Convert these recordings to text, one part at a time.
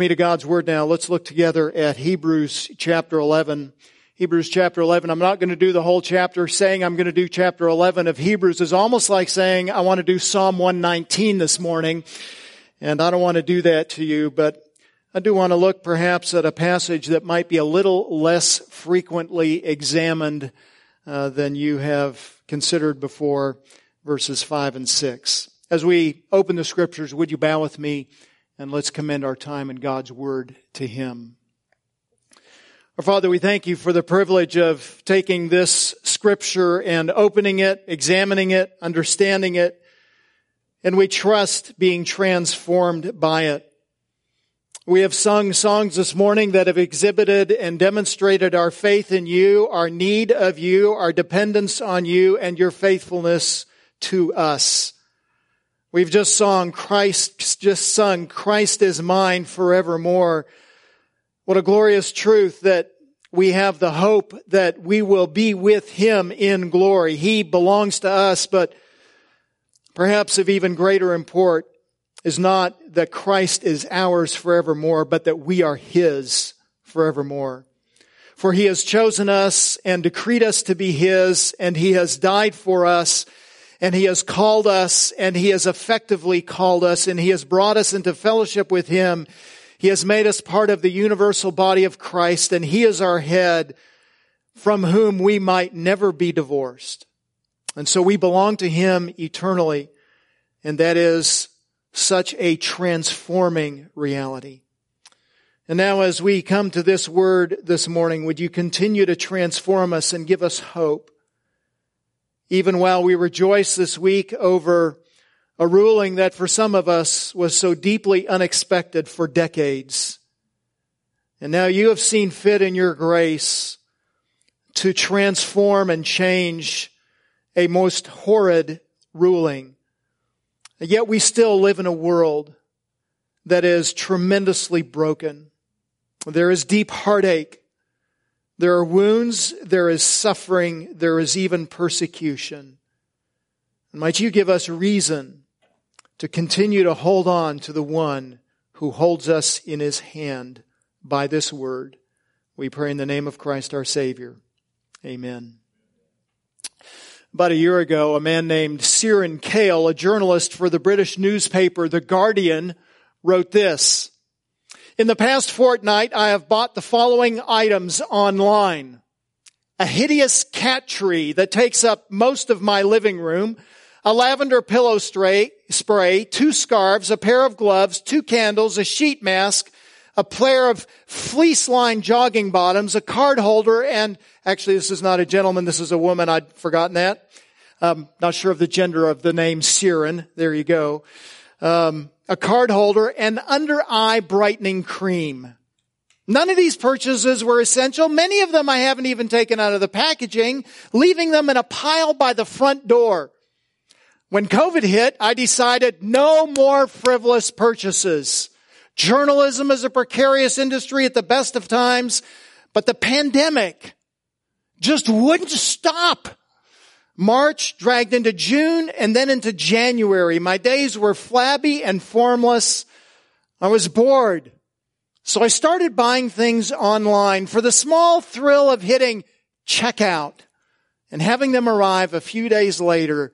me to God's Word now. Let's look together at Hebrews chapter 11. Hebrews chapter 11. I'm not going to do the whole chapter. Saying I'm going to do chapter 11 of Hebrews is almost like saying I want to do Psalm 119 this morning. And I don't want to do that to you, but I do want to look perhaps at a passage that might be a little less frequently examined uh, than you have considered before, verses 5 and 6. As we open the scriptures, would you bow with me and let's commend our time in God's Word to Him. Our Father, we thank you for the privilege of taking this scripture and opening it, examining it, understanding it, and we trust being transformed by it. We have sung songs this morning that have exhibited and demonstrated our faith in you, our need of you, our dependence on you, and your faithfulness to us. We've just sung Christ, just sung Christ is mine forevermore. What a glorious truth that we have the hope that we will be with Him in glory. He belongs to us, but perhaps of even greater import is not that Christ is ours forevermore, but that we are His forevermore. For He has chosen us and decreed us to be His, and He has died for us and he has called us and he has effectively called us and he has brought us into fellowship with him. He has made us part of the universal body of Christ and he is our head from whom we might never be divorced. And so we belong to him eternally. And that is such a transforming reality. And now as we come to this word this morning, would you continue to transform us and give us hope? Even while we rejoice this week over a ruling that for some of us was so deeply unexpected for decades. And now you have seen fit in your grace to transform and change a most horrid ruling. And yet we still live in a world that is tremendously broken. There is deep heartache there are wounds, there is suffering, there is even persecution. Might you give us reason to continue to hold on to the one who holds us in his hand by this word. We pray in the name of Christ our Savior. Amen. About a year ago, a man named Ciaran Kale, a journalist for the British newspaper The Guardian, wrote this. In the past fortnight, I have bought the following items online. A hideous cat tree that takes up most of my living room, a lavender pillow spray, two scarves, a pair of gloves, two candles, a sheet mask, a pair of fleece lined jogging bottoms, a card holder, and actually this is not a gentleman, this is a woman, I'd forgotten that. Um, not sure of the gender of the name Siren. There you go. Um, a card holder, and under eye brightening cream. None of these purchases were essential. Many of them I haven't even taken out of the packaging, leaving them in a pile by the front door. When COVID hit, I decided no more frivolous purchases. Journalism is a precarious industry at the best of times, but the pandemic just wouldn't stop. March dragged into June and then into January. My days were flabby and formless. I was bored. So I started buying things online for the small thrill of hitting checkout and having them arrive a few days later,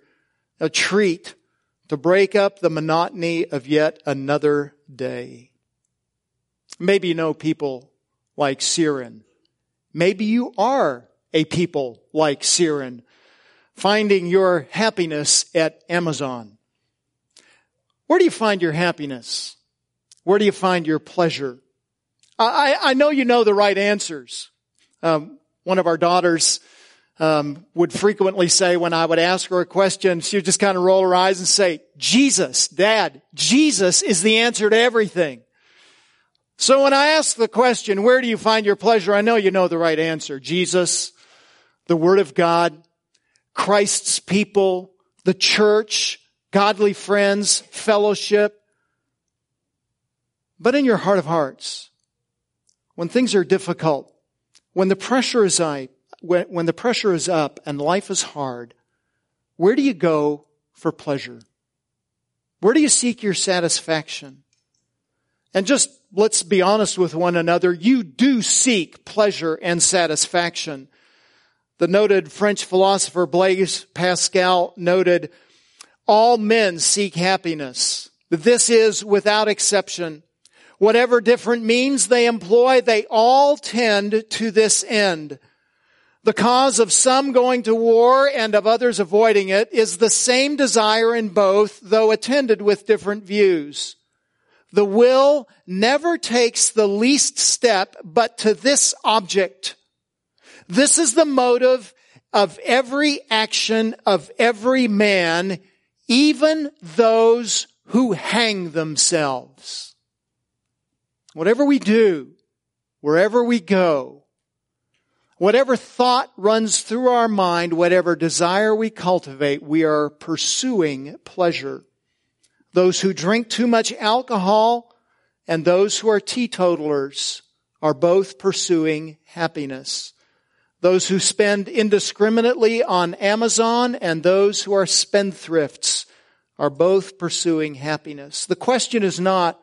a treat to break up the monotony of yet another day. Maybe you know people like Ciaran. Maybe you are a people like Ciaran finding your happiness at Amazon. Where do you find your happiness? Where do you find your pleasure? I, I know you know the right answers. Um, one of our daughters um, would frequently say when I would ask her a question, she would just kind of roll her eyes and say, Jesus, Dad, Jesus is the answer to everything. So when I ask the question, where do you find your pleasure? I know you know the right answer. Jesus, the Word of God, Christ's people, the church, godly friends, fellowship. But in your heart of hearts, when things are difficult, when the pressure is up, when, when the pressure is up and life is hard, where do you go for pleasure? Where do you seek your satisfaction? And just let's be honest with one another. You do seek pleasure and satisfaction. The noted French philosopher Blaise Pascal noted, all men seek happiness. This is without exception. Whatever different means they employ, they all tend to this end. The cause of some going to war and of others avoiding it is the same desire in both, though attended with different views. The will never takes the least step but to this object. This is the motive of every action of every man, even those who hang themselves. Whatever we do, wherever we go, whatever thought runs through our mind, whatever desire we cultivate, we are pursuing pleasure. Those who drink too much alcohol and those who are teetotalers are both pursuing happiness. Those who spend indiscriminately on Amazon and those who are spendthrifts are both pursuing happiness. The question is not,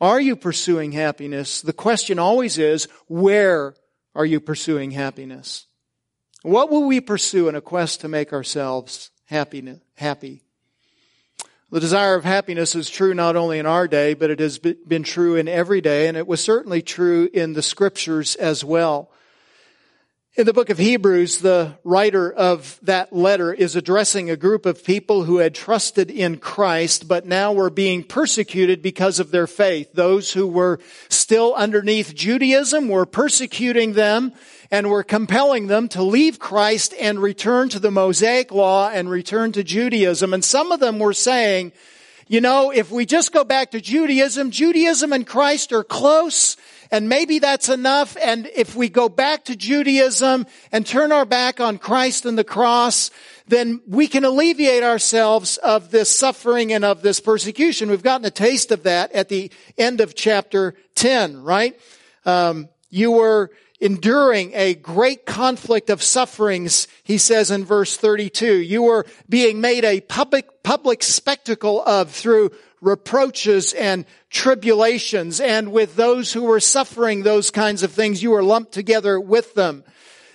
are you pursuing happiness? The question always is, where are you pursuing happiness? What will we pursue in a quest to make ourselves happy? The desire of happiness is true not only in our day, but it has been true in every day, and it was certainly true in the scriptures as well. In the book of Hebrews, the writer of that letter is addressing a group of people who had trusted in Christ, but now were being persecuted because of their faith. Those who were still underneath Judaism were persecuting them and were compelling them to leave Christ and return to the Mosaic law and return to Judaism. And some of them were saying, you know, if we just go back to Judaism, Judaism and Christ are close and maybe that's enough. And if we go back to Judaism and turn our back on Christ and the cross, then we can alleviate ourselves of this suffering and of this persecution. We've gotten a taste of that at the end of chapter 10, right? Um, you were enduring a great conflict of sufferings, he says in verse 32. You were being made a public, public spectacle of through reproaches and tribulations. And with those who were suffering those kinds of things, you were lumped together with them.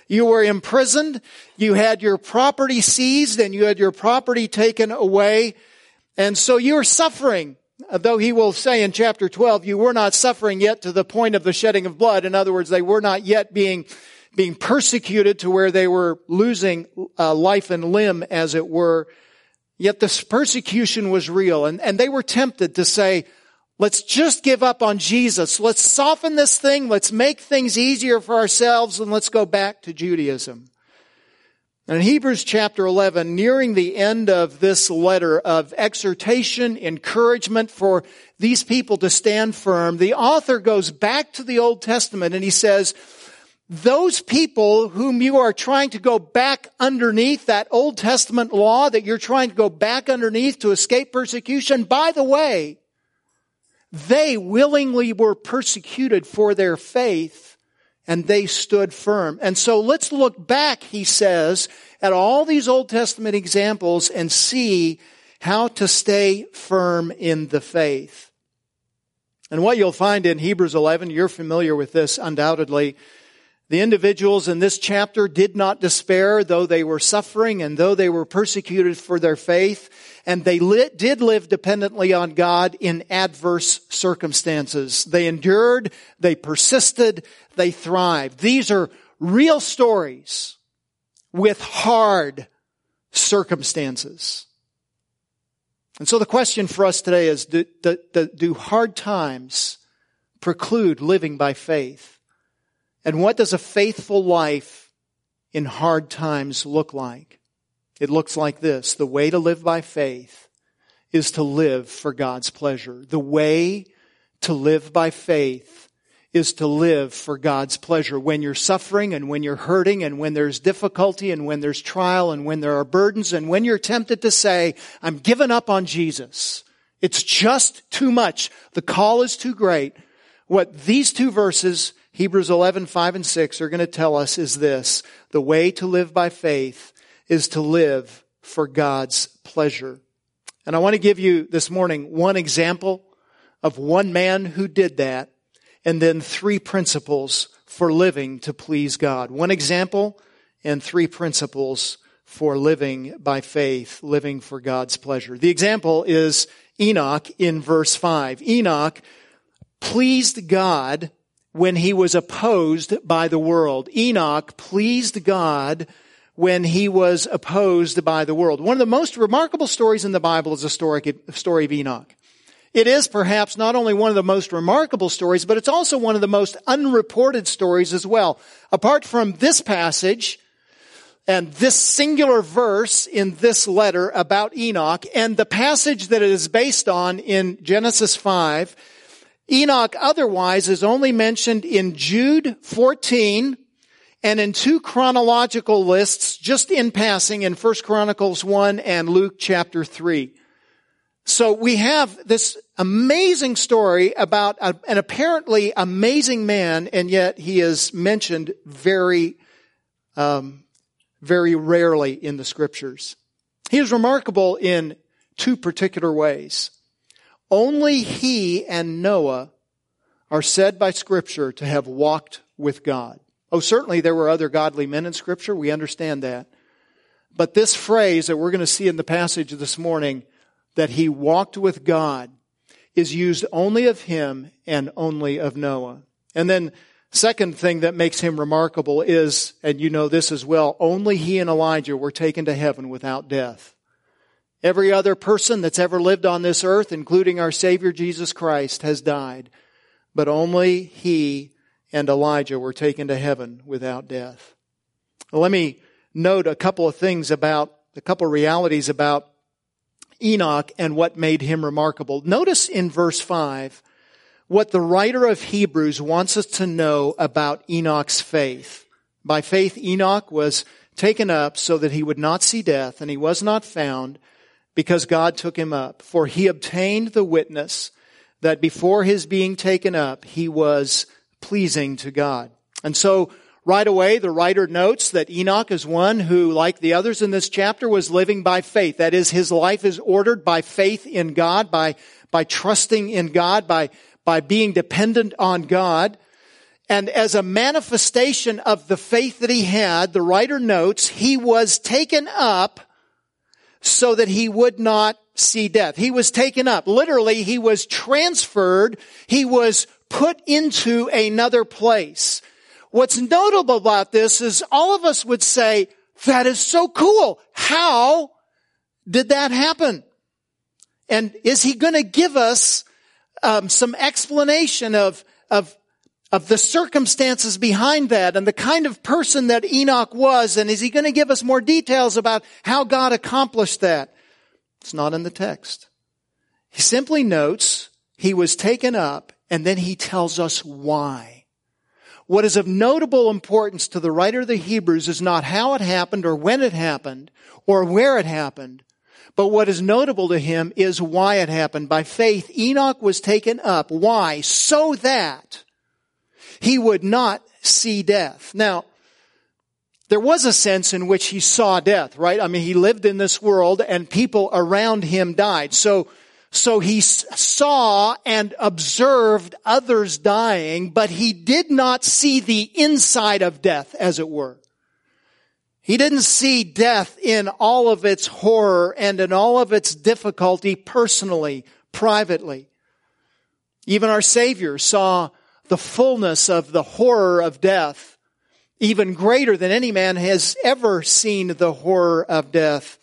You were imprisoned. You had your property seized and you had your property taken away. And so you were suffering though he will say in chapter 12, you were not suffering yet to the point of the shedding of blood. In other words, they were not yet being, being persecuted to where they were losing uh, life and limb, as it were. Yet this persecution was real, and, and they were tempted to say, let's just give up on Jesus. Let's soften this thing. Let's make things easier for ourselves, and let's go back to Judaism. In Hebrews chapter 11, nearing the end of this letter of exhortation, encouragement for these people to stand firm, the author goes back to the Old Testament and he says, those people whom you are trying to go back underneath that Old Testament law that you're trying to go back underneath to escape persecution, by the way, they willingly were persecuted for their faith and they stood firm. And so let's look back, he says, at all these Old Testament examples and see how to stay firm in the faith. And what you'll find in Hebrews 11, you're familiar with this undoubtedly. The individuals in this chapter did not despair, though they were suffering and though they were persecuted for their faith and they did live dependently on God in adverse circumstances. They endured, they persisted, they thrived. These are real stories with hard circumstances. And so the question for us today is, do, do, do hard times preclude living by faith? And what does a faithful life in hard times look like? It looks like this. The way to live by faith is to live for God's pleasure. The way to live by faith is to live for God's pleasure. When you're suffering and when you're hurting and when there's difficulty and when there's trial and when there are burdens and when you're tempted to say, I'm giving up on Jesus. It's just too much. The call is too great. What these two verses, Hebrews 11, 5 and 6 are going to tell us is this. The way to live by faith is to live for God's pleasure. And I want to give you this morning one example of one man who did that and then three principles for living to please God. One example and three principles for living by faith, living for God's pleasure. The example is Enoch in verse 5. Enoch pleased God when he was opposed by the world. Enoch pleased God when he was opposed by the world. One of the most remarkable stories in the Bible is the story, of Enoch. It is perhaps not only one of the most remarkable stories, but it's also one of the most unreported stories as well. Apart from this passage, and this singular verse in this letter about Enoch and the passage that it is based on in Genesis 5, Enoch otherwise is only mentioned in Jude 14 and in two chronological lists just in passing in 1 Chronicles 1 and Luke chapter 3. So we have this amazing story about a, an apparently amazing man and yet he is mentioned very um, very rarely in the scriptures. He is remarkable in two particular ways. Only he and Noah are said by scripture to have walked with God. Oh, certainly there were other godly men in scripture. We understand that. But this phrase that we're going to see in the passage this morning, that he walked with God, is used only of him and only of Noah. And then Second thing that makes him remarkable is, and you know this as well, only he and Elijah were taken to heaven without death. Every other person that's ever lived on this earth, including our Savior Jesus Christ, has died. But only he and Elijah were taken to heaven without death. Let me note a couple of things about, a couple of realities about Enoch and what made him remarkable. Notice in verse 5, what the writer of Hebrews wants us to know about Enoch's faith. By faith, Enoch was taken up so that he would not see death, and he was not found because God took him up. For he obtained the witness that before his being taken up, he was pleasing to God. And so, right away, the writer notes that Enoch is one who, like the others in this chapter, was living by faith. That is, his life is ordered by faith in God, by, by trusting in God, by, by being dependent on God. And as a manifestation of the faith that he had, the writer notes, he was taken up so that he would not see death. He was taken up. Literally, he was transferred. He was put into another place. What's notable about this is all of us would say, that is so cool. How did that happen? And is he going to give us um, some explanation of, of, of the circumstances behind that and the kind of person that Enoch was. And is he going to give us more details about how God accomplished that? It's not in the text. He simply notes he was taken up and then he tells us why. What is of notable importance to the writer of the Hebrews is not how it happened or when it happened or where it happened, but what is notable to him is why it happened. By faith, Enoch was taken up. Why? So that he would not see death. Now, there was a sense in which he saw death, right? I mean, he lived in this world and people around him died. So, so he saw and observed others dying, but he did not see the inside of death, as it were. He didn't see death in all of its horror and in all of its difficulty personally, privately. Even our Savior saw the fullness of the horror of death, even greater than any man has ever seen the horror of death,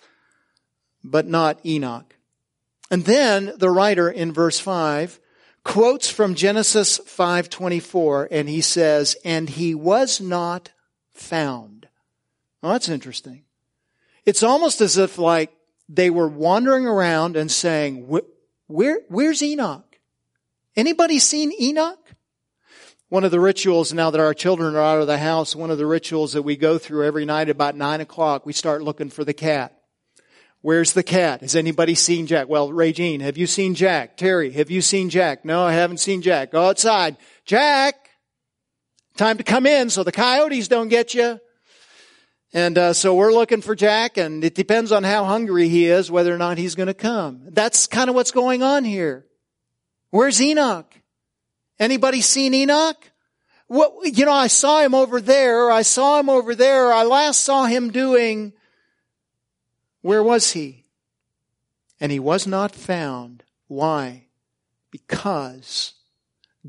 but not Enoch. And then the writer in verse 5 quotes from Genesis 5:24 and he says, "And he was not found." Well, that's interesting. It's almost as if like they were wandering around and saying, where, where's Enoch? Anybody seen Enoch? One of the rituals now that our children are out of the house, one of the rituals that we go through every night about nine o'clock, we start looking for the cat. Where's the cat? Has anybody seen Jack? Well, Regine, have you seen Jack? Terry, have you seen Jack? No, I haven't seen Jack. Go outside. Jack! Time to come in so the coyotes don't get you. And uh, so we're looking for Jack, and it depends on how hungry he is whether or not he's going to come. That's kind of what's going on here. Where's Enoch? Anybody seen Enoch? What, you know, I saw him over there, I saw him over there, I last saw him doing, where was he? And he was not found. Why? Because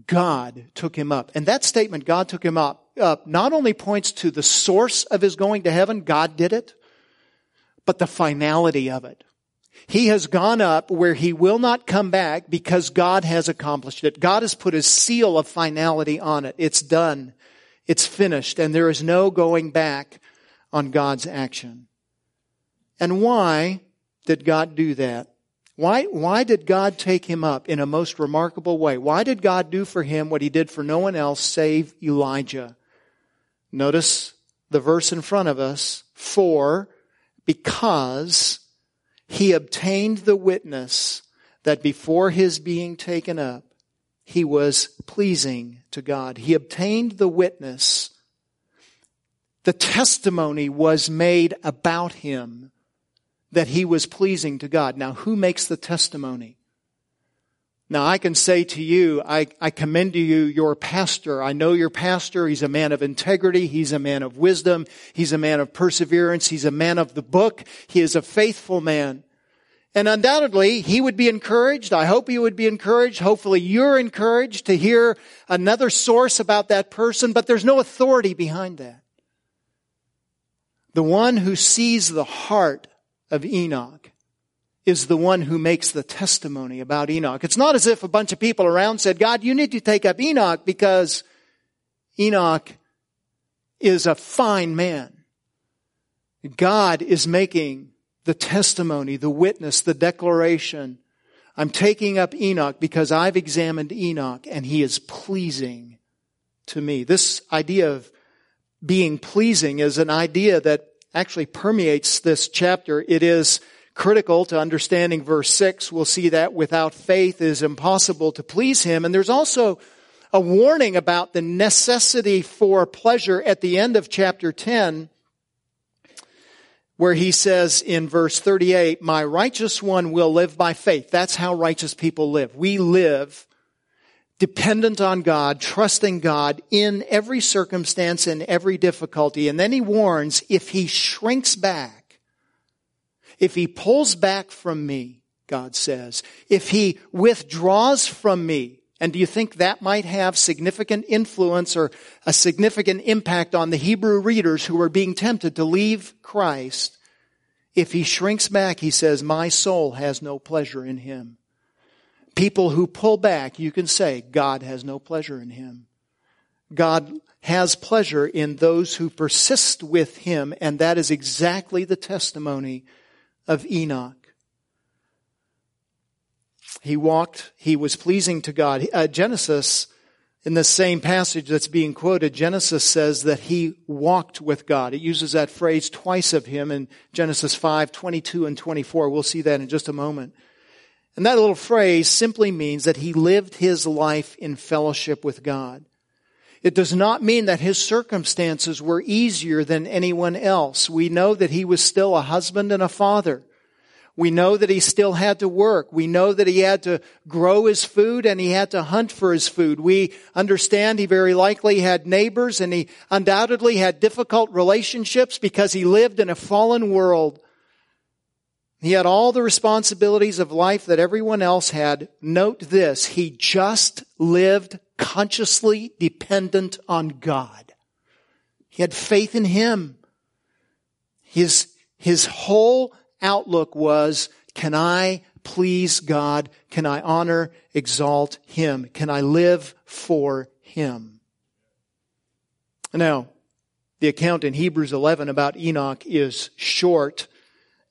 God took him up. And that statement, God took him up, up, not only points to the source of his going to heaven, God did it, but the finality of it. He has gone up where he will not come back because God has accomplished it. God has put his seal of finality on it. It's done. It's finished and there is no going back on God's action. And why did God do that? Why, why did God take him up in a most remarkable way? Why did God do for him what he did for no one else save Elijah? Notice the verse in front of us. For, because he obtained the witness that before his being taken up, he was pleasing to God. He obtained the witness. The testimony was made about him that he was pleasing to God. Now, who makes the testimony? Now, I can say to you, I, I commend to you your pastor. I know your pastor. He's a man of integrity. He's a man of wisdom. He's a man of perseverance. He's a man of the book. He is a faithful man. And undoubtedly, he would be encouraged. I hope he would be encouraged. Hopefully you're encouraged to hear another source about that person, but there's no authority behind that. The one who sees the heart of Enoch is the one who makes the testimony about Enoch. It's not as if a bunch of people around said, God, you need to take up Enoch because Enoch is a fine man. God is making the testimony, the witness, the declaration. I'm taking up Enoch because I've examined Enoch and he is pleasing to me. This idea of being pleasing is an idea that actually permeates this chapter. It is critical to understanding verse 6. We'll see that without faith it is impossible to please him. And there's also a warning about the necessity for pleasure at the end of chapter 10 where he says in verse 38, my righteous one will live by faith. That's how righteous people live. We live dependent on God, trusting God in every circumstance and every difficulty. And then he warns, if he shrinks back, if he pulls back from me, God says, if he withdraws from me, and do you think that might have significant influence or a significant impact on the Hebrew readers who are being tempted to leave Christ? If he shrinks back, he says, my soul has no pleasure in him. People who pull back, you can say, God has no pleasure in him. God has pleasure in those who persist with him, and that is exactly the testimony of Enoch. He walked, he was pleasing to God. Uh, Genesis, in the same passage that's being quoted, Genesis says that he walked with God. It uses that phrase twice of him in Genesis 5, 22 and 24. We'll see that in just a moment. And that little phrase simply means that he lived his life in fellowship with God. It does not mean that his circumstances were easier than anyone else. We know that he was still a husband and a father. We know that he still had to work. We know that he had to grow his food and he had to hunt for his food. We understand he very likely had neighbors and he undoubtedly had difficult relationships because he lived in a fallen world. He had all the responsibilities of life that everyone else had. Note this, he just lived consciously dependent on God. He had faith in Him. His, his whole outlook was, can I please God? Can I honor, exalt Him? Can I live for Him? Now, the account in Hebrews 11 about Enoch is short.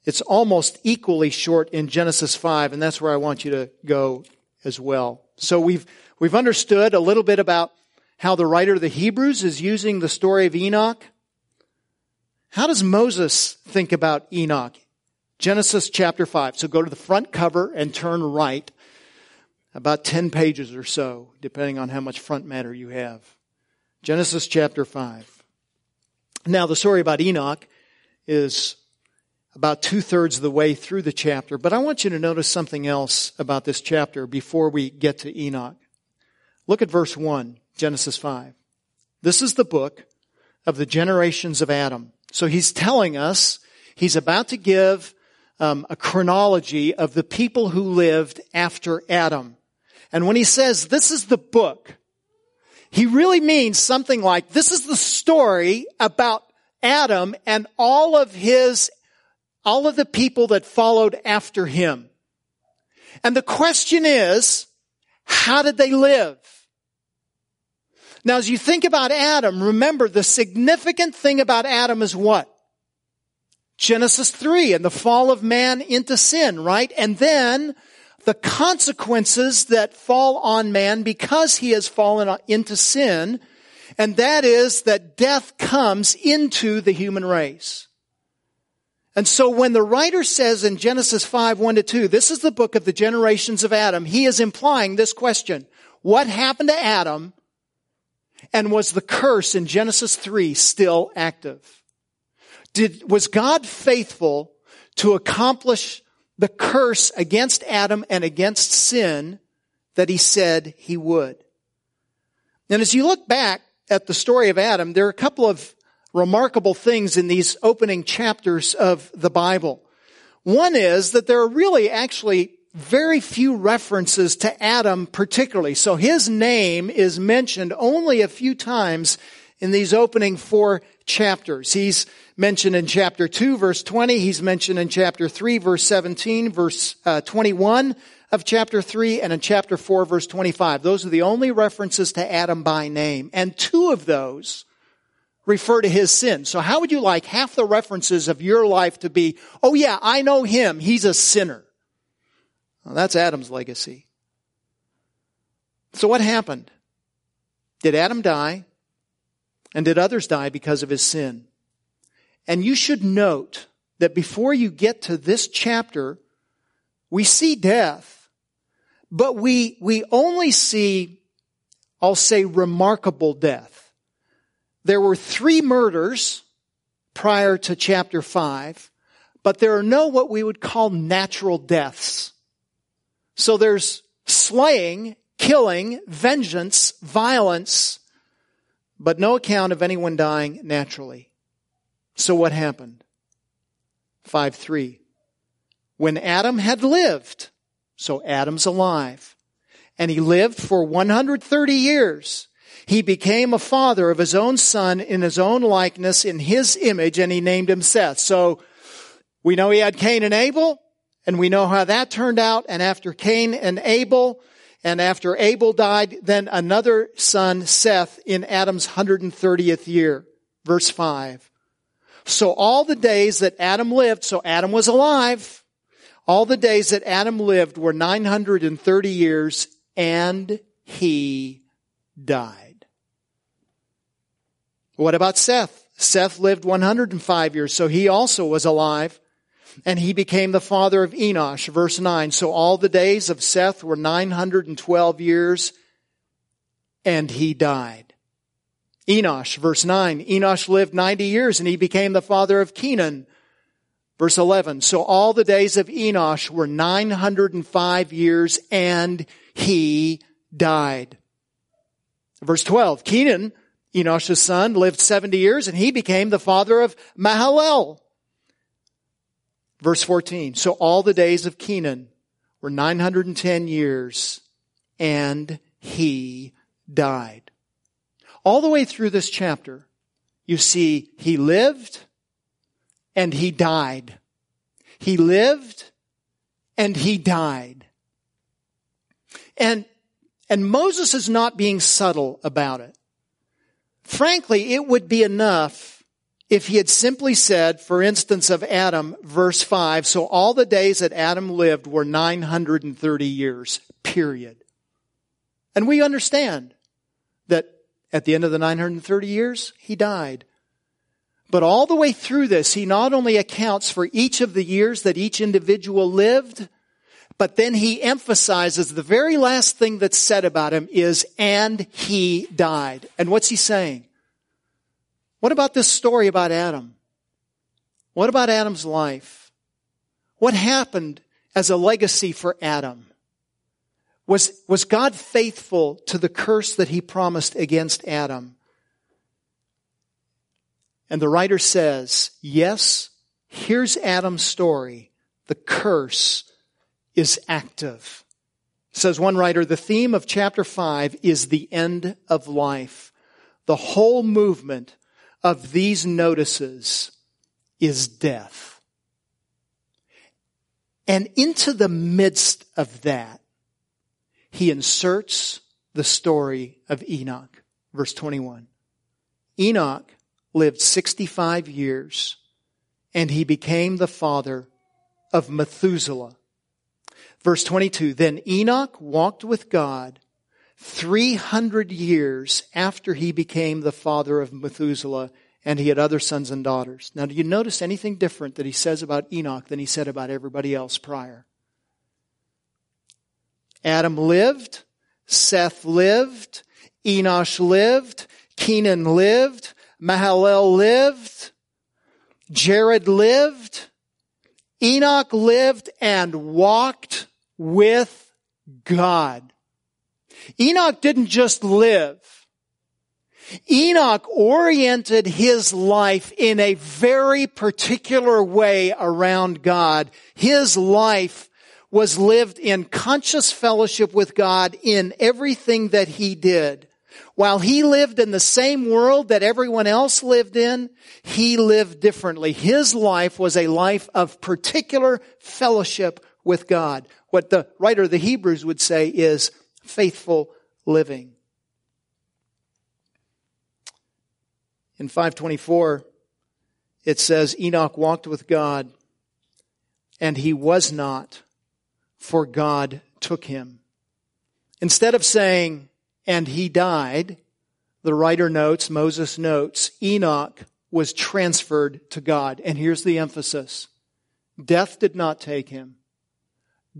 It's almost equally short in Genesis 5, and that's where I want you to go as well. So we've, We've understood a little bit about how the writer of the Hebrews is using the story of Enoch. How does Moses think about Enoch? Genesis chapter 5. So go to the front cover and turn right about 10 pages or so, depending on how much front matter you have. Genesis chapter 5. Now, the story about Enoch is about two thirds of the way through the chapter, but I want you to notice something else about this chapter before we get to Enoch. Look at verse 1, Genesis 5. This is the book of the generations of Adam. So he's telling us, he's about to give um, a chronology of the people who lived after Adam. And when he says this is the book, he really means something like this is the story about Adam and all of his, all of the people that followed after him. And the question is, how did they live? Now, as you think about Adam, remember the significant thing about Adam is what? Genesis 3 and the fall of man into sin, right? And then the consequences that fall on man because he has fallen into sin, and that is that death comes into the human race. And so when the writer says in Genesis 5, 1 to 2, this is the book of the generations of Adam, he is implying this question. What happened to Adam and was the curse in Genesis 3 still active? Did, was God faithful to accomplish the curse against Adam and against sin that he said he would? And as you look back at the story of Adam, there are a couple of remarkable things in these opening chapters of the Bible. One is that there are really actually very few references to Adam particularly. So his name is mentioned only a few times in these opening four chapters. He's mentioned in chapter 2 verse 20. He's mentioned in chapter 3 verse 17, verse uh, 21 of chapter 3 and in chapter 4 verse 25. Those are the only references to Adam by name. And two of those refer to his sin. So how would you like half the references of your life to be, oh yeah, I know him. He's a sinner. Well, that's Adam's legacy. So what happened? Did Adam die? And did others die because of his sin? And you should note that before you get to this chapter, we see death, but we, we only see, I'll say, remarkable death. There were three murders prior to chapter five, but there are no what we would call natural deaths. So there's slaying, killing, vengeance, violence, but no account of anyone dying naturally. So what happened? 5 3. When Adam had lived, so Adam's alive, and he lived for 130 years, he became a father of his own son in his own likeness, in his image, and he named him Seth. So we know he had Cain and Abel, and we know how that turned out. And after Cain and Abel, and after Abel died, then another son, Seth, in Adam's 130th year. Verse 5. So all the days that Adam lived, so Adam was alive, all the days that Adam lived were 930 years and he died. What about Seth? Seth lived 105 years, so he also was alive and he became the father of Enosh. Verse 9. So all the days of Seth were 912 years and he died. Enosh, verse 9. Enosh lived 90 years and he became the father of Kenan. Verse 11. So all the days of Enosh were 905 years and he died. Verse 12. Kenan, Enosh's son, lived 70 years and he became the father of Mahalalel. Verse 14. So all the days of Kenan were 910 years and he died. All the way through this chapter, you see he lived and he died. He lived and he died. And, and Moses is not being subtle about it. Frankly, it would be enough if he had simply said, for instance, of Adam, verse 5, so all the days that Adam lived were 930 years, period. And we understand that at the end of the 930 years, he died. But all the way through this, he not only accounts for each of the years that each individual lived, but then he emphasizes the very last thing that's said about him is, and he died. And what's he saying? What about this story about Adam? What about Adam's life? What happened as a legacy for Adam? Was, was God faithful to the curse that he promised against Adam? And the writer says, yes, here's Adam's story. The curse is active. Says one writer, the theme of chapter 5 is the end of life. The whole movement of these notices is death. And into the midst of that, he inserts the story of Enoch. Verse 21. Enoch lived 65 years and he became the father of Methuselah. Verse 22, then Enoch walked with God 300 years after he became the father of Methuselah and he had other sons and daughters. Now, do you notice anything different that he says about Enoch than he said about everybody else prior? Adam lived, Seth lived, Enosh lived, Kenan lived, Mahalalel lived, Jared lived, Enoch lived and walked with God. Enoch didn't just live. Enoch oriented his life in a very particular way around God. His life was lived in conscious fellowship with God in everything that he did. While he lived in the same world that everyone else lived in, he lived differently. His life was a life of particular fellowship with God. What the writer of the Hebrews would say is faithful living. In 524, it says, Enoch walked with God, and he was not, for God took him. Instead of saying, and he died, the writer notes, Moses notes, Enoch was transferred to God. And here's the emphasis. Death did not take him.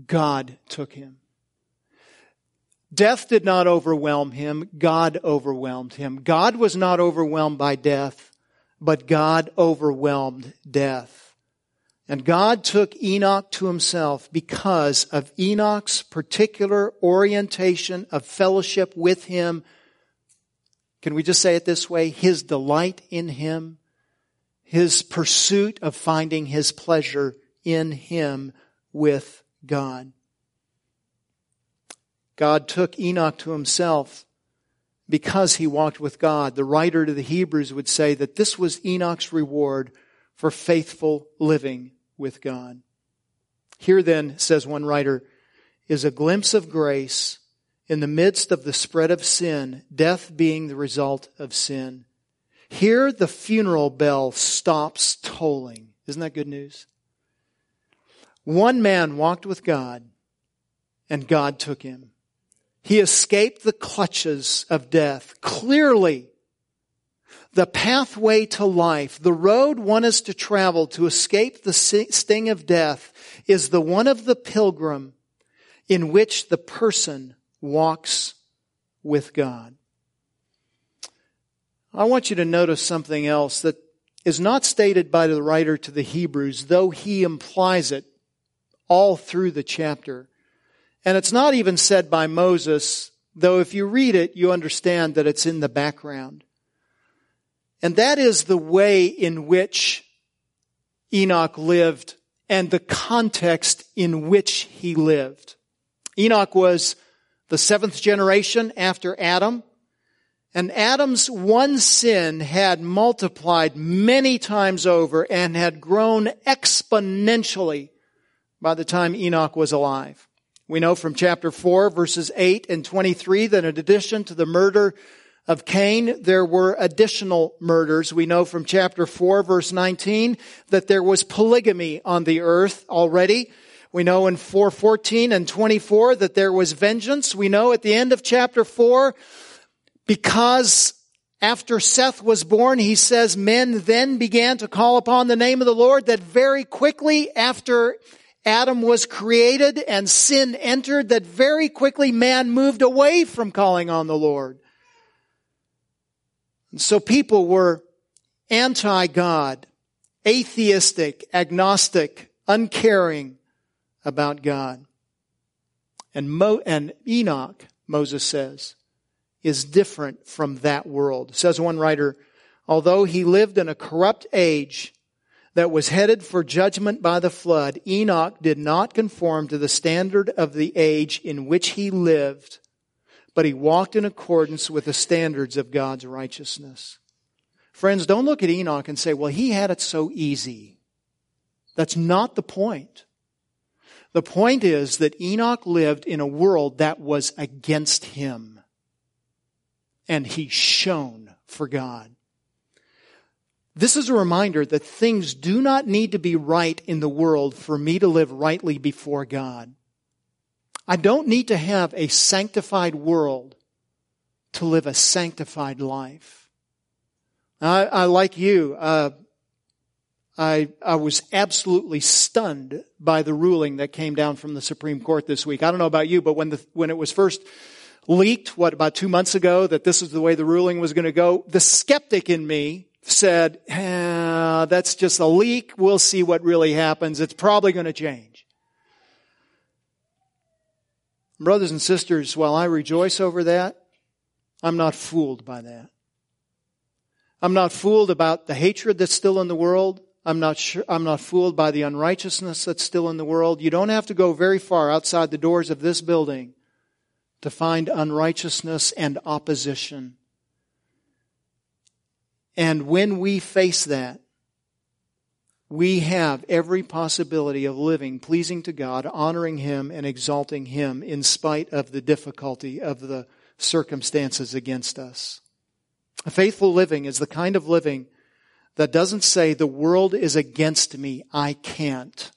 God took him. Death did not overwhelm him. God overwhelmed him. God was not overwhelmed by death, but God overwhelmed death. And God took Enoch to himself because of Enoch's particular orientation of fellowship with him. Can we just say it this way? His delight in him, his pursuit of finding his pleasure in him with God. God took Enoch to himself because he walked with God. The writer to the Hebrews would say that this was Enoch's reward for faithful living with God. Here then, says one writer, is a glimpse of grace in the midst of the spread of sin, death being the result of sin. Here the funeral bell stops tolling. Isn't that good news? One man walked with God and God took him. He escaped the clutches of death. Clearly, the pathway to life, the road one is to travel to escape the sting of death is the one of the pilgrim in which the person walks with God. I want you to notice something else that is not stated by the writer to the Hebrews, though he implies it all through the chapter. And it's not even said by Moses, though if you read it, you understand that it's in the background. And that is the way in which Enoch lived and the context in which he lived. Enoch was the seventh generation after Adam. And Adam's one sin had multiplied many times over and had grown exponentially by the time Enoch was alive. We know from chapter 4 verses 8 and 23 that in addition to the murder of Cain, there were additional murders. We know from chapter 4 verse 19 that there was polygamy on the earth already. We know in 414 and 24 that there was vengeance. We know at the end of chapter 4 because after Seth was born, he says men then began to call upon the name of the Lord that very quickly after Adam was created and sin entered that very quickly man moved away from calling on the Lord. And so people were anti-God, atheistic, agnostic, uncaring about God. And, Mo, and Enoch, Moses says, is different from that world. Says one writer, although he lived in a corrupt age that was headed for judgment by the flood, Enoch did not conform to the standard of the age in which he lived, but he walked in accordance with the standards of God's righteousness. Friends, don't look at Enoch and say, well, he had it so easy. That's not the point. The point is that Enoch lived in a world that was against him. And he shone for God. This is a reminder that things do not need to be right in the world for me to live rightly before God. I don't need to have a sanctified world to live a sanctified life. I, I like you, uh, I, I was absolutely stunned by the ruling that came down from the Supreme Court this week. I don't know about you, but when the, when it was first leaked, what, about two months ago, that this is the way the ruling was going to go, the skeptic in me said, eh, that's just a leak. We'll see what really happens. It's probably going to change. Brothers and sisters, while I rejoice over that, I'm not fooled by that. I'm not fooled about the hatred that's still in the world. I'm not sure, I'm not fooled by the unrighteousness that's still in the world. You don't have to go very far outside the doors of this building to find unrighteousness and opposition. And when we face that, we have every possibility of living pleasing to God, honoring Him, and exalting Him in spite of the difficulty of the circumstances against us. A faithful living is the kind of living that doesn't say the world is against me, I can't.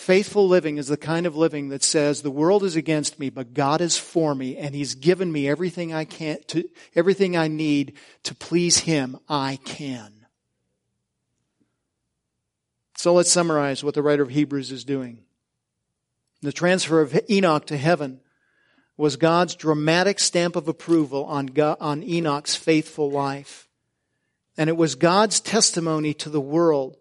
Faithful living is the kind of living that says the world is against me, but God is for me and He's given me everything I can to, everything I need to please Him. I can. So let's summarize what the writer of Hebrews is doing. The transfer of Enoch to heaven was God's dramatic stamp of approval on, God, on Enoch's faithful life. And it was God's testimony to the world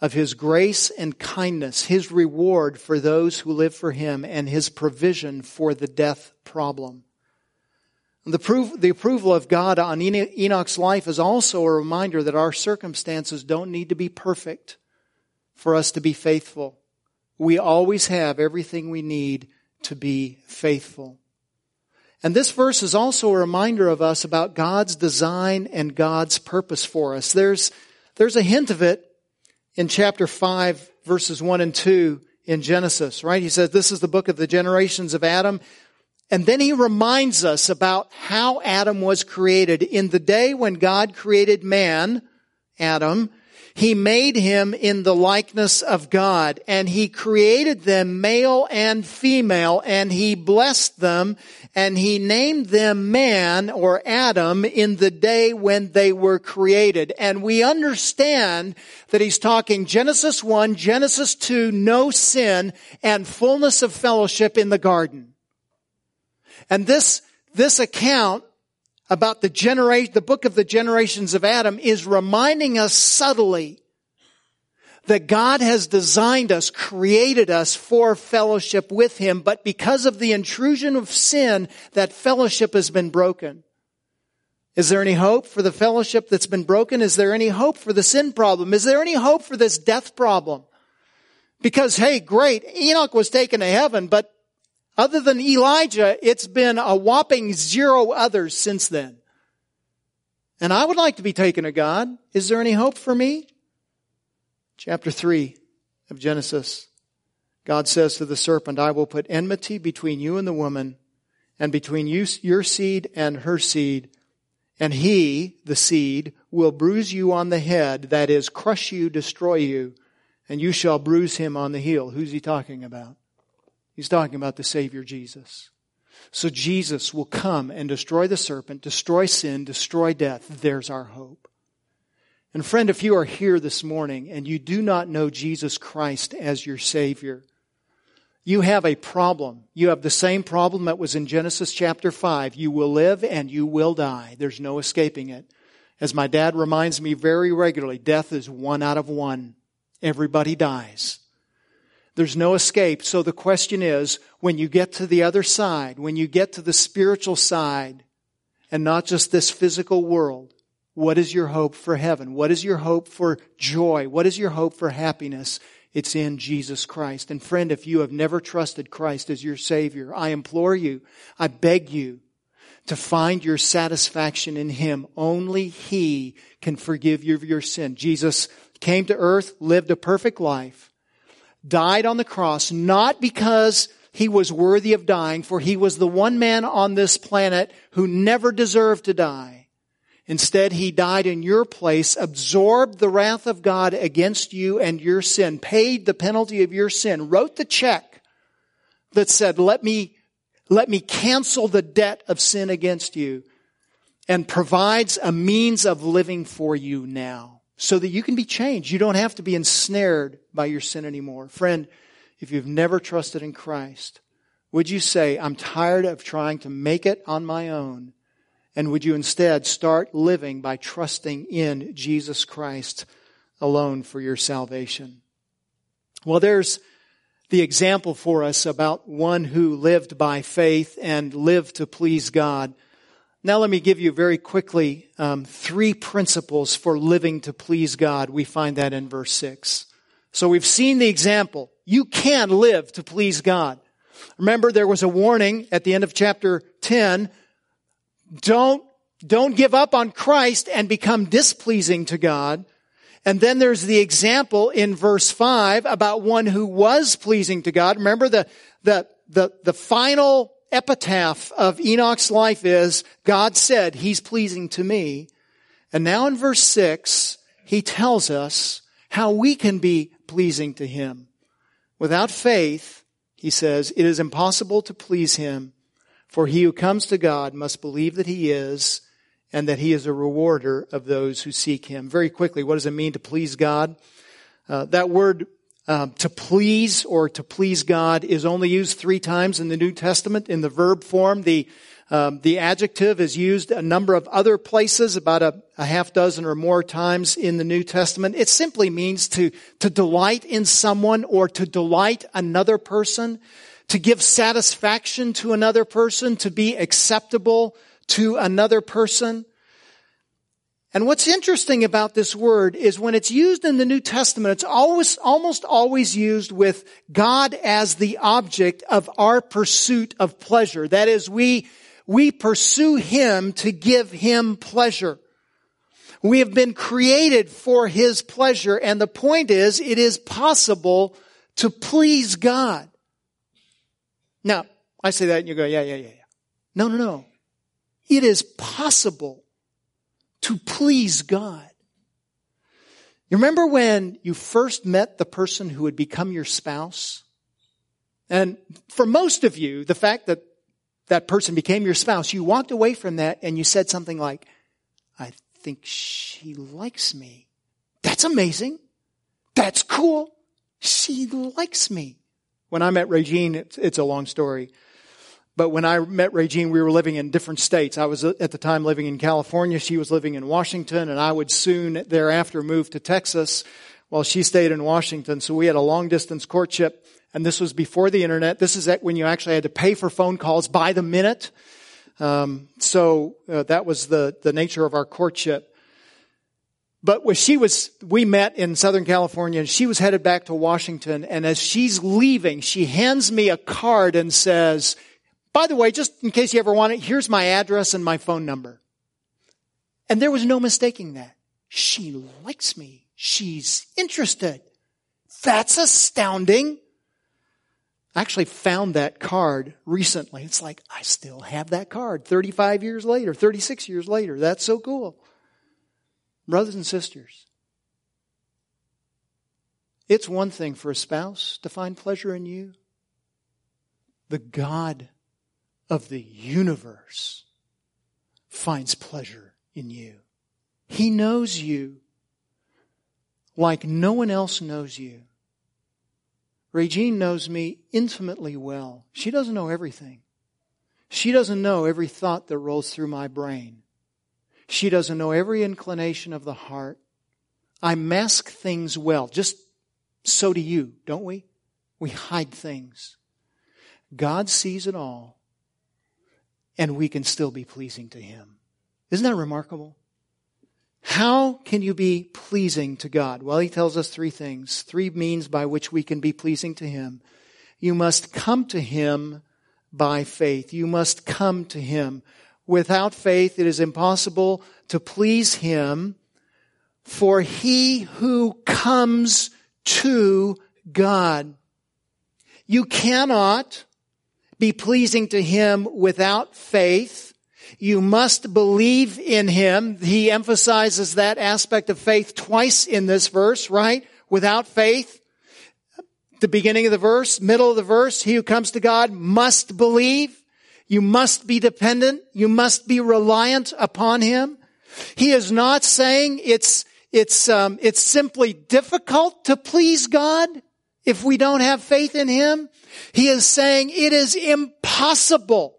of His grace and kindness, His reward for those who live for Him, and His provision for the death problem. The, proof, the approval of God on Enoch's life is also a reminder that our circumstances don't need to be perfect for us to be faithful. We always have everything we need to be faithful. And this verse is also a reminder of us about God's design and God's purpose for us. There's, there's a hint of it in chapter 5 verses 1 and 2 in Genesis, right? He says this is the book of the generations of Adam. And then he reminds us about how Adam was created. In the day when God created man, Adam, he made him in the likeness of God and he created them male and female and he blessed them and he named them man or Adam in the day when they were created. And we understand that he's talking Genesis 1, Genesis 2, no sin and fullness of fellowship in the garden. And this, this account about the generation, the book of the generations of Adam is reminding us subtly that God has designed us, created us for fellowship with Him, but because of the intrusion of sin, that fellowship has been broken. Is there any hope for the fellowship that's been broken? Is there any hope for the sin problem? Is there any hope for this death problem? Because, hey, great, Enoch was taken to heaven, but other than Elijah, it's been a whopping zero others since then. And I would like to be taken to God. Is there any hope for me? Chapter 3 of Genesis. God says to the serpent, I will put enmity between you and the woman, and between you, your seed and her seed, and he, the seed, will bruise you on the head, that is, crush you, destroy you, and you shall bruise him on the heel. Who's he talking about? He's talking about the Savior Jesus. So Jesus will come and destroy the serpent, destroy sin, destroy death. There's our hope. And friend, if you are here this morning and you do not know Jesus Christ as your Savior, you have a problem. You have the same problem that was in Genesis chapter 5. You will live and you will die. There's no escaping it. As my dad reminds me very regularly, death is one out of one. Everybody dies. There's no escape. So the question is, when you get to the other side, when you get to the spiritual side, and not just this physical world, what is your hope for heaven? What is your hope for joy? What is your hope for happiness? It's in Jesus Christ. And friend, if you have never trusted Christ as your Savior, I implore you, I beg you to find your satisfaction in Him. Only He can forgive you of your sin. Jesus came to earth, lived a perfect life, died on the cross, not because he was worthy of dying, for he was the one man on this planet who never deserved to die. Instead, he died in your place, absorbed the wrath of God against you and your sin, paid the penalty of your sin, wrote the check that said, let me, let me cancel the debt of sin against you, and provides a means of living for you now so that you can be changed. You don't have to be ensnared by your sin anymore. Friend, if you've never trusted in Christ, would you say, I'm tired of trying to make it on my own? And would you instead start living by trusting in Jesus Christ alone for your salvation? Well, there's the example for us about one who lived by faith and lived to please God. Now let me give you very quickly um, three principles for living to please God. We find that in verse 6. So we've seen the example. You can live to please God. Remember there was a warning at the end of chapter 10. Don't, don't give up on Christ and become displeasing to God. And then there's the example in verse 5 about one who was pleasing to God. Remember the, the, the, the final epitaph of Enoch's life is, God said, He's pleasing to me. And now in verse 6, he tells us how we can be pleasing to Him. Without faith, he says, it is impossible to please Him, for he who comes to God must believe that He is, and that He is a rewarder of those who seek Him. Very quickly, what does it mean to please God? Uh, that word um, to please or to please God is only used three times in the New Testament in the verb form. The um, the adjective is used a number of other places, about a, a, half dozen or more times in the New Testament. It simply means to to delight in someone or to delight another person, to give satisfaction to another person, to be acceptable to another person. And what's interesting about this word is when it's used in the New Testament, it's always, almost always used with God as the object of our pursuit of pleasure. That is, we, we pursue Him to give Him pleasure. We have been created for His pleasure, and the point is, it is possible to please God. Now, I say that and you go, yeah, yeah, yeah, yeah. No, no, no. It is possible to please God. You remember when you first met the person who would become your spouse? And for most of you, the fact that that person became your spouse, you walked away from that and you said something like, I think she likes me. That's amazing. That's cool. She likes me. When I met Regine, it's, it's a long story. But when I met Regine, we were living in different states. I was at the time living in California. She was living in Washington and I would soon thereafter move to Texas while she stayed in Washington. So we had a long distance courtship and this was before the internet. This is when you actually had to pay for phone calls by the minute. Um, so uh, that was the, the nature of our courtship. But when she was, we met in Southern California and she was headed back to Washington. And as she's leaving, she hands me a card and says, by the way, just in case you ever want it, here's my address and my phone number. And there was no mistaking that. She likes me. She's interested. That's astounding. I actually found that card recently. It's like, I still have that card 35 years later, 36 years later. That's so cool. Brothers and sisters, it's one thing for a spouse to find pleasure in you. The God of the universe finds pleasure in you. He knows you like no one else knows you. Regine knows me intimately well. She doesn't know everything. She doesn't know every thought that rolls through my brain. She doesn't know every inclination of the heart. I mask things well. Just so do you, don't we? We hide things. God sees it all, and we can still be pleasing to Him. Isn't that remarkable? How can you be pleasing to God? Well, He tells us three things, three means by which we can be pleasing to Him. You must come to Him by faith. You must come to Him. Without faith, it is impossible to please Him, for he who comes to God. You cannot be pleasing to Him without faith. You must believe in Him. He emphasizes that aspect of faith twice in this verse, right? Without faith, the beginning of the verse, middle of the verse, he who comes to God must believe. You must be dependent. You must be reliant upon him. He is not saying it's, it's, um, it's simply difficult to please God if we don't have faith in him. He is saying it is impossible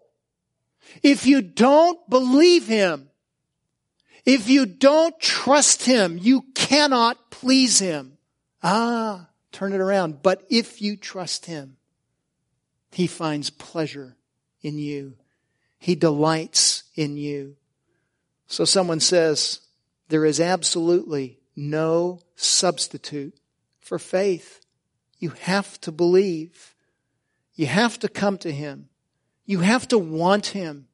if you don't believe him. If you don't trust him, you cannot please him. Ah, turn it around. But if you trust him, he finds pleasure in you. He delights in you. So someone says, there is absolutely no substitute for faith. You have to believe. You have to come to Him. You have to want Him.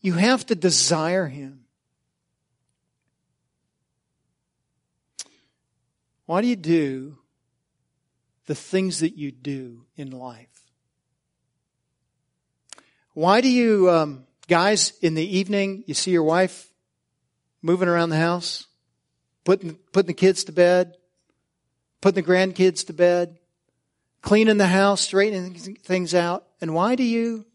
You have to desire Him. Why do you do the things that you do in life? Why do you, um, guys, in the evening, you see your wife moving around the house, putting, putting the kids to bed, putting the grandkids to bed, cleaning the house, straightening things out. And why do you,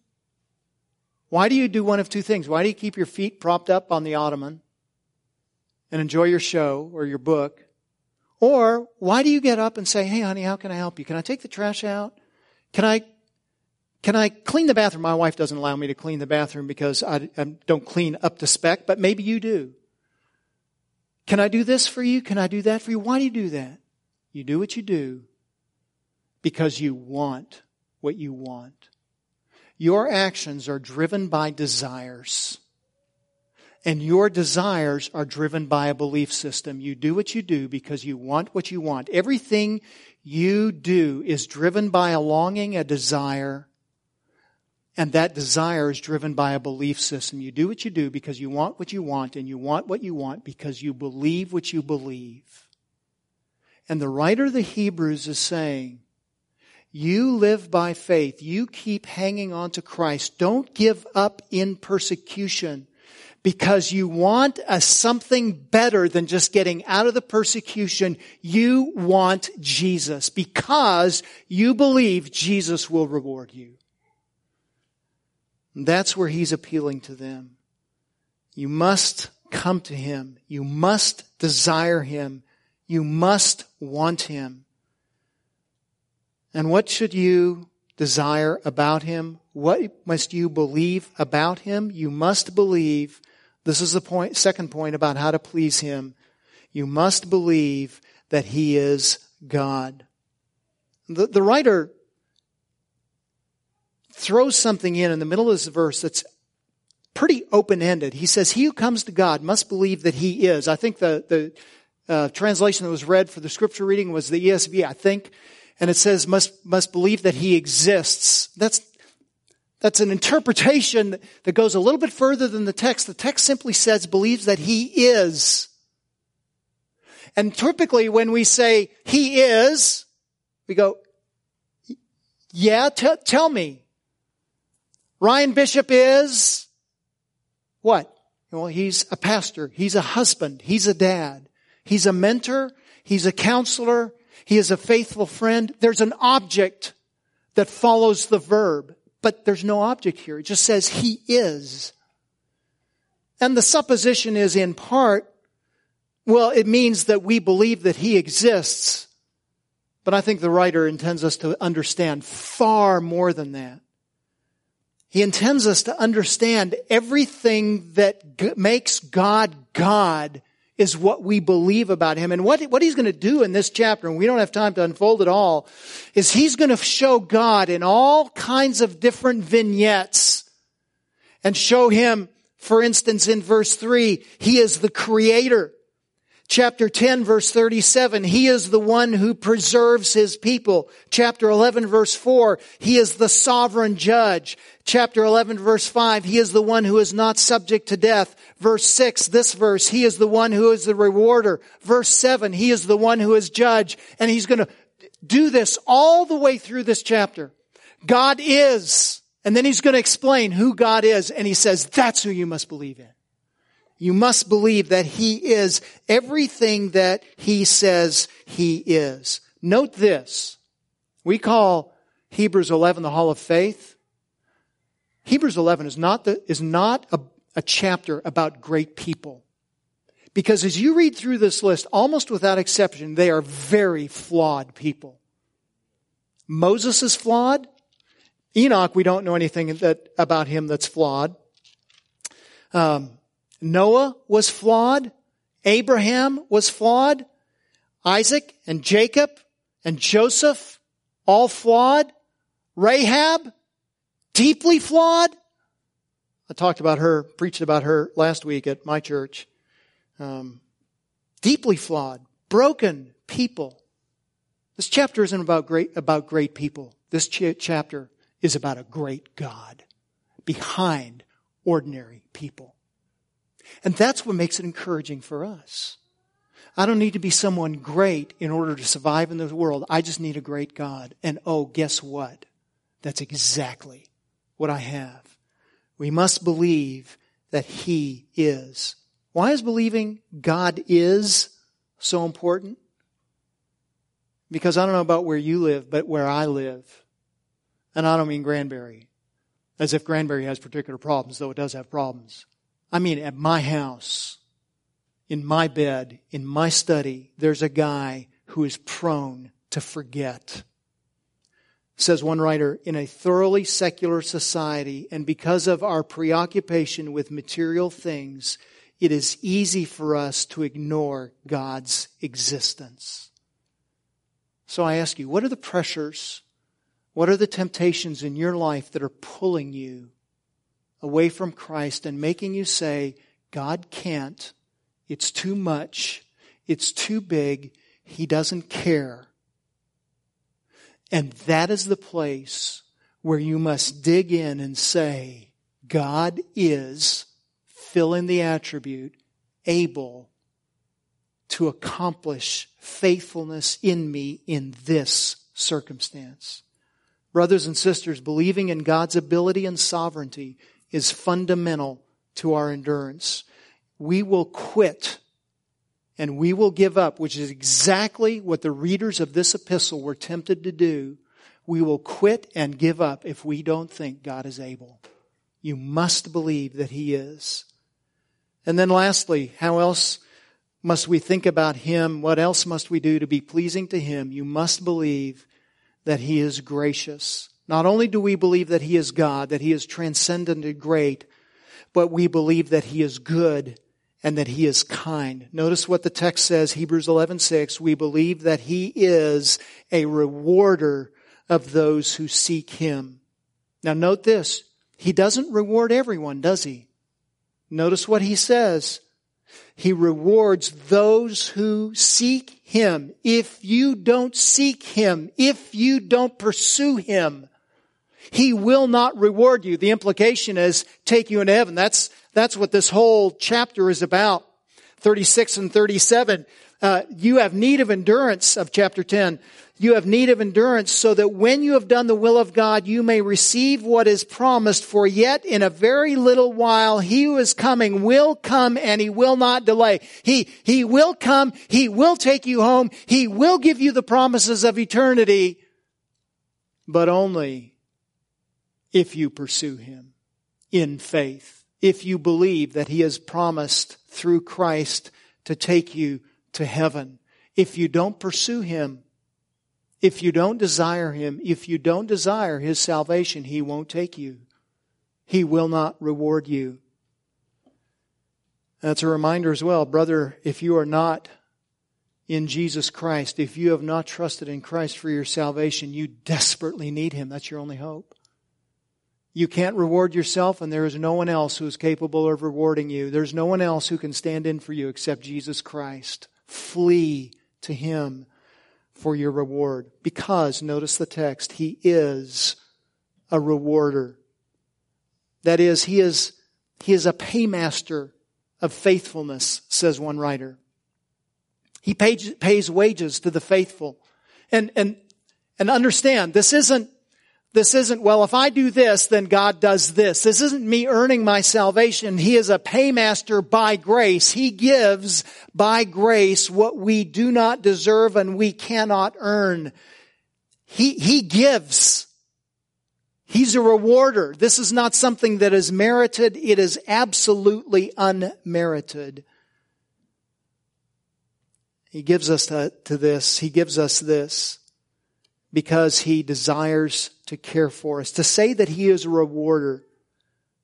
why do you do one of two things? Why do you keep your feet propped up on the ottoman and enjoy your show or your book? Or why do you get up and say, Hey honey, how can I help you? Can I take the trash out? Can I can I clean the bathroom? My wife doesn't allow me to clean the bathroom because I, I, don't clean up to spec, but maybe you do. Can I do this for you? Can I do that for you? Why do you do that? You do what you do because you want what you want. Your actions are driven by desires. And your desires are driven by a belief system. You do what you do because you want what you want. Everything you do is driven by a longing, a desire, and that desire is driven by a belief system. You do what you do because you want what you want, and you want what you want because you believe what you believe. And the writer of the Hebrews is saying, you live by faith. You keep hanging on to Christ. Don't give up in persecution because you want a something better than just getting out of the persecution. You want Jesus because you believe Jesus will reward you. That's where he's appealing to them. You must come to him. You must desire him. You must want him. And what should you desire about him? What must you believe about him? You must believe. This is the point, second point about how to please him. You must believe that he is God. The, the writer throws something in in the middle of this verse that's pretty open-ended. He says, he who comes to God must believe that he is. I think the, the uh, translation that was read for the scripture reading was the ESV, I think. And it says, must, must believe that he exists. That's, that's an interpretation that goes a little bit further than the text. The text simply says, believes that he is. And typically when we say he is, we go, yeah, t- tell me. Ryan Bishop is what? Well, he's a pastor. He's a husband. He's a dad. He's a mentor. He's a counselor. He is a faithful friend. There's an object that follows the verb, but there's no object here. It just says he is. And the supposition is in part, well, it means that we believe that he exists. But I think the writer intends us to understand far more than that. He intends us to understand everything that g- makes God God is what we believe about him. And what, what he's going to do in this chapter, and we don't have time to unfold it all, is he's going to show God in all kinds of different vignettes and show him, for instance, in verse three, he is the creator. Chapter 10 verse 37, He is the one who preserves His people. Chapter 11 verse 4, He is the sovereign judge. Chapter 11 verse 5, He is the one who is not subject to death. Verse 6, this verse, He is the one who is the rewarder. Verse 7, He is the one who is judge. And He's gonna do this all the way through this chapter. God is. And then He's gonna explain who God is. And He says, that's who you must believe in. You must believe that He is everything that He says He is. Note this. We call Hebrews 11 the Hall of Faith. Hebrews 11 is not, the, is not a, a chapter about great people. Because as you read through this list, almost without exception, they are very flawed people. Moses is flawed. Enoch, we don't know anything that, about him that's flawed. Um, Noah was flawed. Abraham was flawed. Isaac and Jacob and Joseph, all flawed. Rahab, deeply flawed. I talked about her, preached about her last week at my church. Um, deeply flawed, broken people. This chapter isn't about great, about great people. This ch- chapter is about a great God behind ordinary people. And that's what makes it encouraging for us. I don't need to be someone great in order to survive in this world. I just need a great God. And oh, guess what? That's exactly what I have. We must believe that He is. Why is believing God is so important? Because I don't know about where you live, but where I live. And I don't mean Granbury. As if Granbury has particular problems, though it does have problems. I mean, at my house, in my bed, in my study, there's a guy who is prone to forget. Says one writer, in a thoroughly secular society, and because of our preoccupation with material things, it is easy for us to ignore God's existence. So I ask you, what are the pressures? What are the temptations in your life that are pulling you away from Christ and making you say, God can't. It's too much. It's too big. He doesn't care. And that is the place where you must dig in and say, God is, fill in the attribute, able to accomplish faithfulness in me in this circumstance. Brothers and sisters, believing in God's ability and sovereignty is fundamental to our endurance. We will quit and we will give up, which is exactly what the readers of this epistle were tempted to do. We will quit and give up if we don't think God is able. You must believe that He is. And then lastly, how else must we think about Him? What else must we do to be pleasing to Him? You must believe that He is gracious. Not only do we believe that He is God, that He is transcendent and great, but we believe that He is good and that He is kind. Notice what the text says, Hebrews 11:6. We believe that He is a rewarder of those who seek Him. Now note this. He doesn't reward everyone, does He? Notice what He says. He rewards those who seek Him. If you don't seek Him, if you don't pursue Him, he will not reward you. The implication is take you into heaven. That's, that's what this whole chapter is about. 36 and 37. Uh, you have need of endurance of chapter 10. You have need of endurance so that when you have done the will of God, you may receive what is promised. For yet in a very little while, he who is coming will come and he will not delay. He, he will come. He will take you home. He will give you the promises of eternity, but only if you pursue him in faith, if you believe that he has promised through Christ to take you to heaven. If you don't pursue him, if you don't desire him, if you don't desire his salvation, he won't take you. He will not reward you. That's a reminder as well, brother, if you are not in Jesus Christ, if you have not trusted in Christ for your salvation, you desperately need Him. That's your only hope. You can't reward yourself, and there is no one else who is capable of rewarding you. There's no one else who can stand in for you except Jesus Christ. Flee to Him for your reward. Because, notice the text, He is a rewarder. That is, He is, He is a paymaster of faithfulness, says one writer. He pays, pays wages to the faithful. And, and, and understand, this isn't, this isn't, well, if I do this, then God does this. This isn't me earning my salvation. He is a paymaster by grace. He gives by grace what we do not deserve and we cannot earn. He, he gives. He's a rewarder. This is not something that is merited. It is absolutely unmerited. He gives us to, to, this. He gives us this because he desires to care for us. To say that he is a rewarder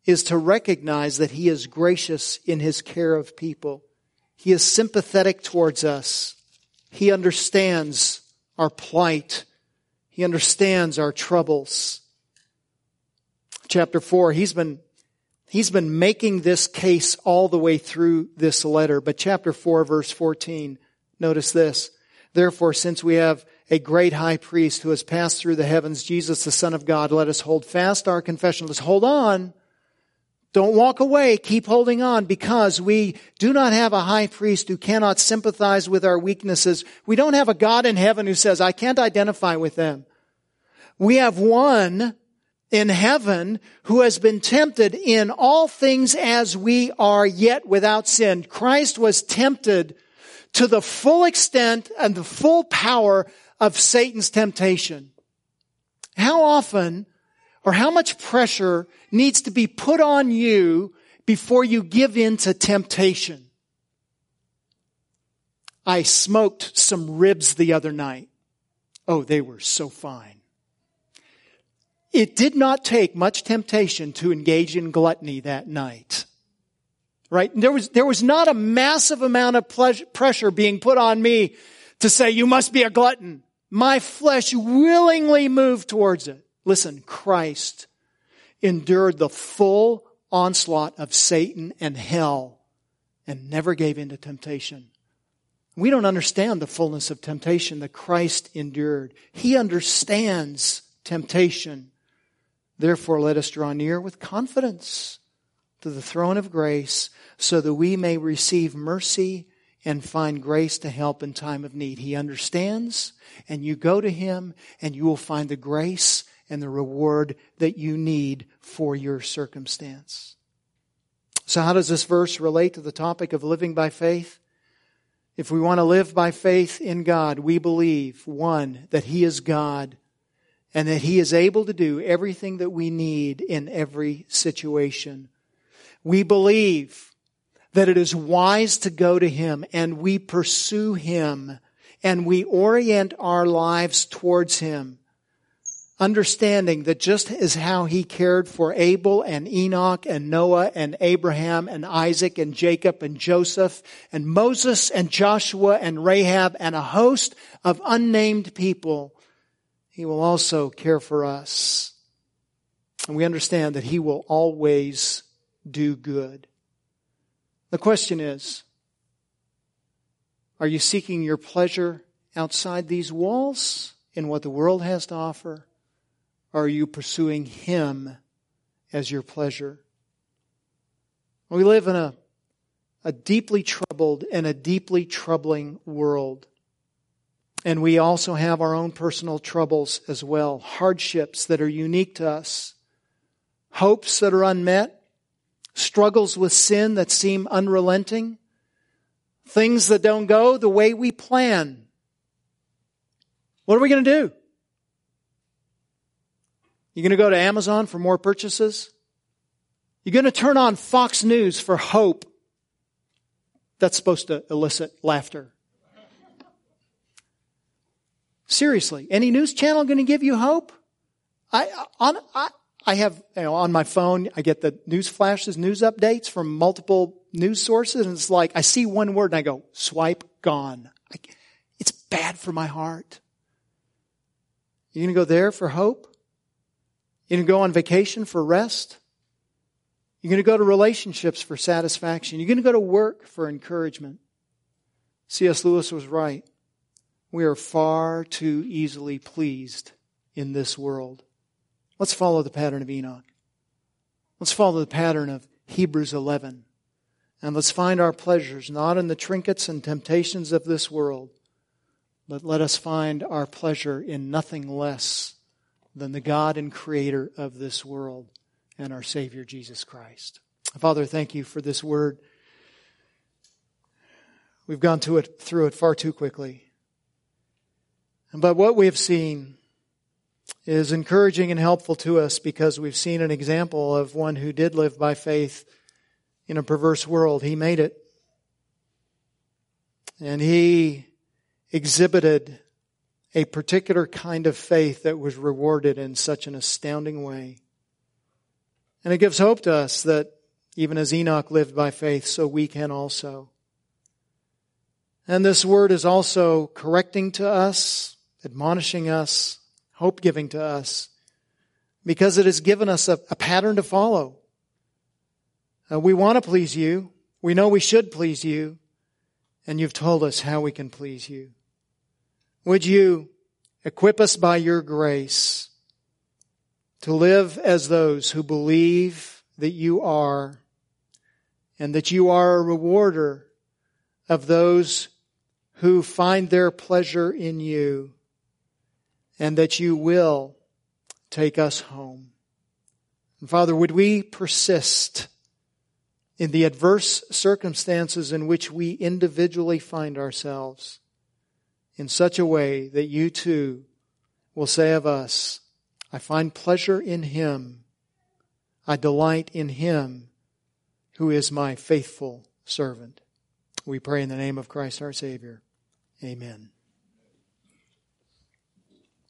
is to recognize that he is gracious in his care of people. He is sympathetic towards us. He understands our plight. He understands our troubles chapter 4, he's been, he's been making this case all the way through this letter. But chapter 4, verse 14, notice this. Therefore, since we have a great high priest who has passed through the heavens, Jesus, the Son of God, let us hold fast our confession. Let's hold on. Don't walk away. Keep holding on because we do not have a high priest who cannot sympathize with our weaknesses. We don't have a God in heaven who says, I can't identify with them. We have one in heaven who has been tempted in all things as we are yet without sin. Christ was tempted to the full extent and the full power of Satan's temptation. How often or how much pressure needs to be put on you before you give in to temptation? I smoked some ribs the other night. Oh, they were so fine. It did not take much temptation to engage in gluttony that night. Right? There was, there was not a massive amount of pleasure, pressure being put on me to say, you must be a glutton. My flesh willingly moved towards it. Listen, Christ endured the full onslaught of Satan and hell and never gave in to temptation. We don't understand the fullness of temptation that Christ endured. He understands temptation. Therefore, let us draw near with confidence to the throne of grace so that we may receive mercy and find grace to help in time of need. He understands, and you go to Him, and you will find the grace and the reward that you need for your circumstance. So, how does this verse relate to the topic of living by faith? If we want to live by faith in God, we believe, one, that He is God and that He is able to do everything that we need in every situation. We believe that it is wise to go to Him and we pursue Him and we orient our lives towards Him. Understanding that just as how He cared for Abel and Enoch and Noah and Abraham and Isaac and Jacob and Joseph and Moses and Joshua and Rahab and a host of unnamed people, he will also care for us. And we understand that He will always do good. The question is, are you seeking your pleasure outside these walls in what the world has to offer? Or are you pursuing Him as your pleasure? We live in a, a deeply troubled and a deeply troubling world. And we also have our own personal troubles as well, hardships that are unique to us, hopes that are unmet, struggles with sin that seem unrelenting, things that don't go the way we plan. What are we going to do? You going to go to Amazon for more purchases? You're going to turn on Fox News for hope. That's supposed to elicit laughter. Seriously, any news channel going to give you hope? I, on, I, I have, you know, on my phone, I get the news flashes, news updates from multiple news sources, and it's like, I see one word and I go, swipe, gone. I, it's bad for my heart. You're going to go there for hope? You're going to go on vacation for rest? You're going to go to relationships for satisfaction. You're going to go to work for encouragement. C.S. Lewis was right. We are far too easily pleased in this world. Let's follow the pattern of Enoch. Let's follow the pattern of Hebrews 11. And let's find our pleasures not in the trinkets and temptations of this world, but let us find our pleasure in nothing less than the God and creator of this world and our Savior Jesus Christ. Father, thank you for this word. We've gone through it, through it far too quickly. But what we have seen is encouraging and helpful to us because we've seen an example of one who did live by faith in a perverse world. He made it. And he exhibited a particular kind of faith that was rewarded in such an astounding way. And it gives hope to us that even as Enoch lived by faith, so we can also. And this word is also correcting to us, admonishing us, hope giving to us, because it has given us a, a pattern to follow. Uh, we want to please you. We know we should please you. And you've told us how we can please you. Would you equip us by your grace to live as those who believe that you are and that you are a rewarder of those who find their pleasure in you and that you will take us home. And Father, would we persist in the adverse circumstances in which we individually find ourselves? in such a way that you too will say of us, I find pleasure in him. I delight in him who is my faithful servant. We pray in the name of Christ our Savior. Amen.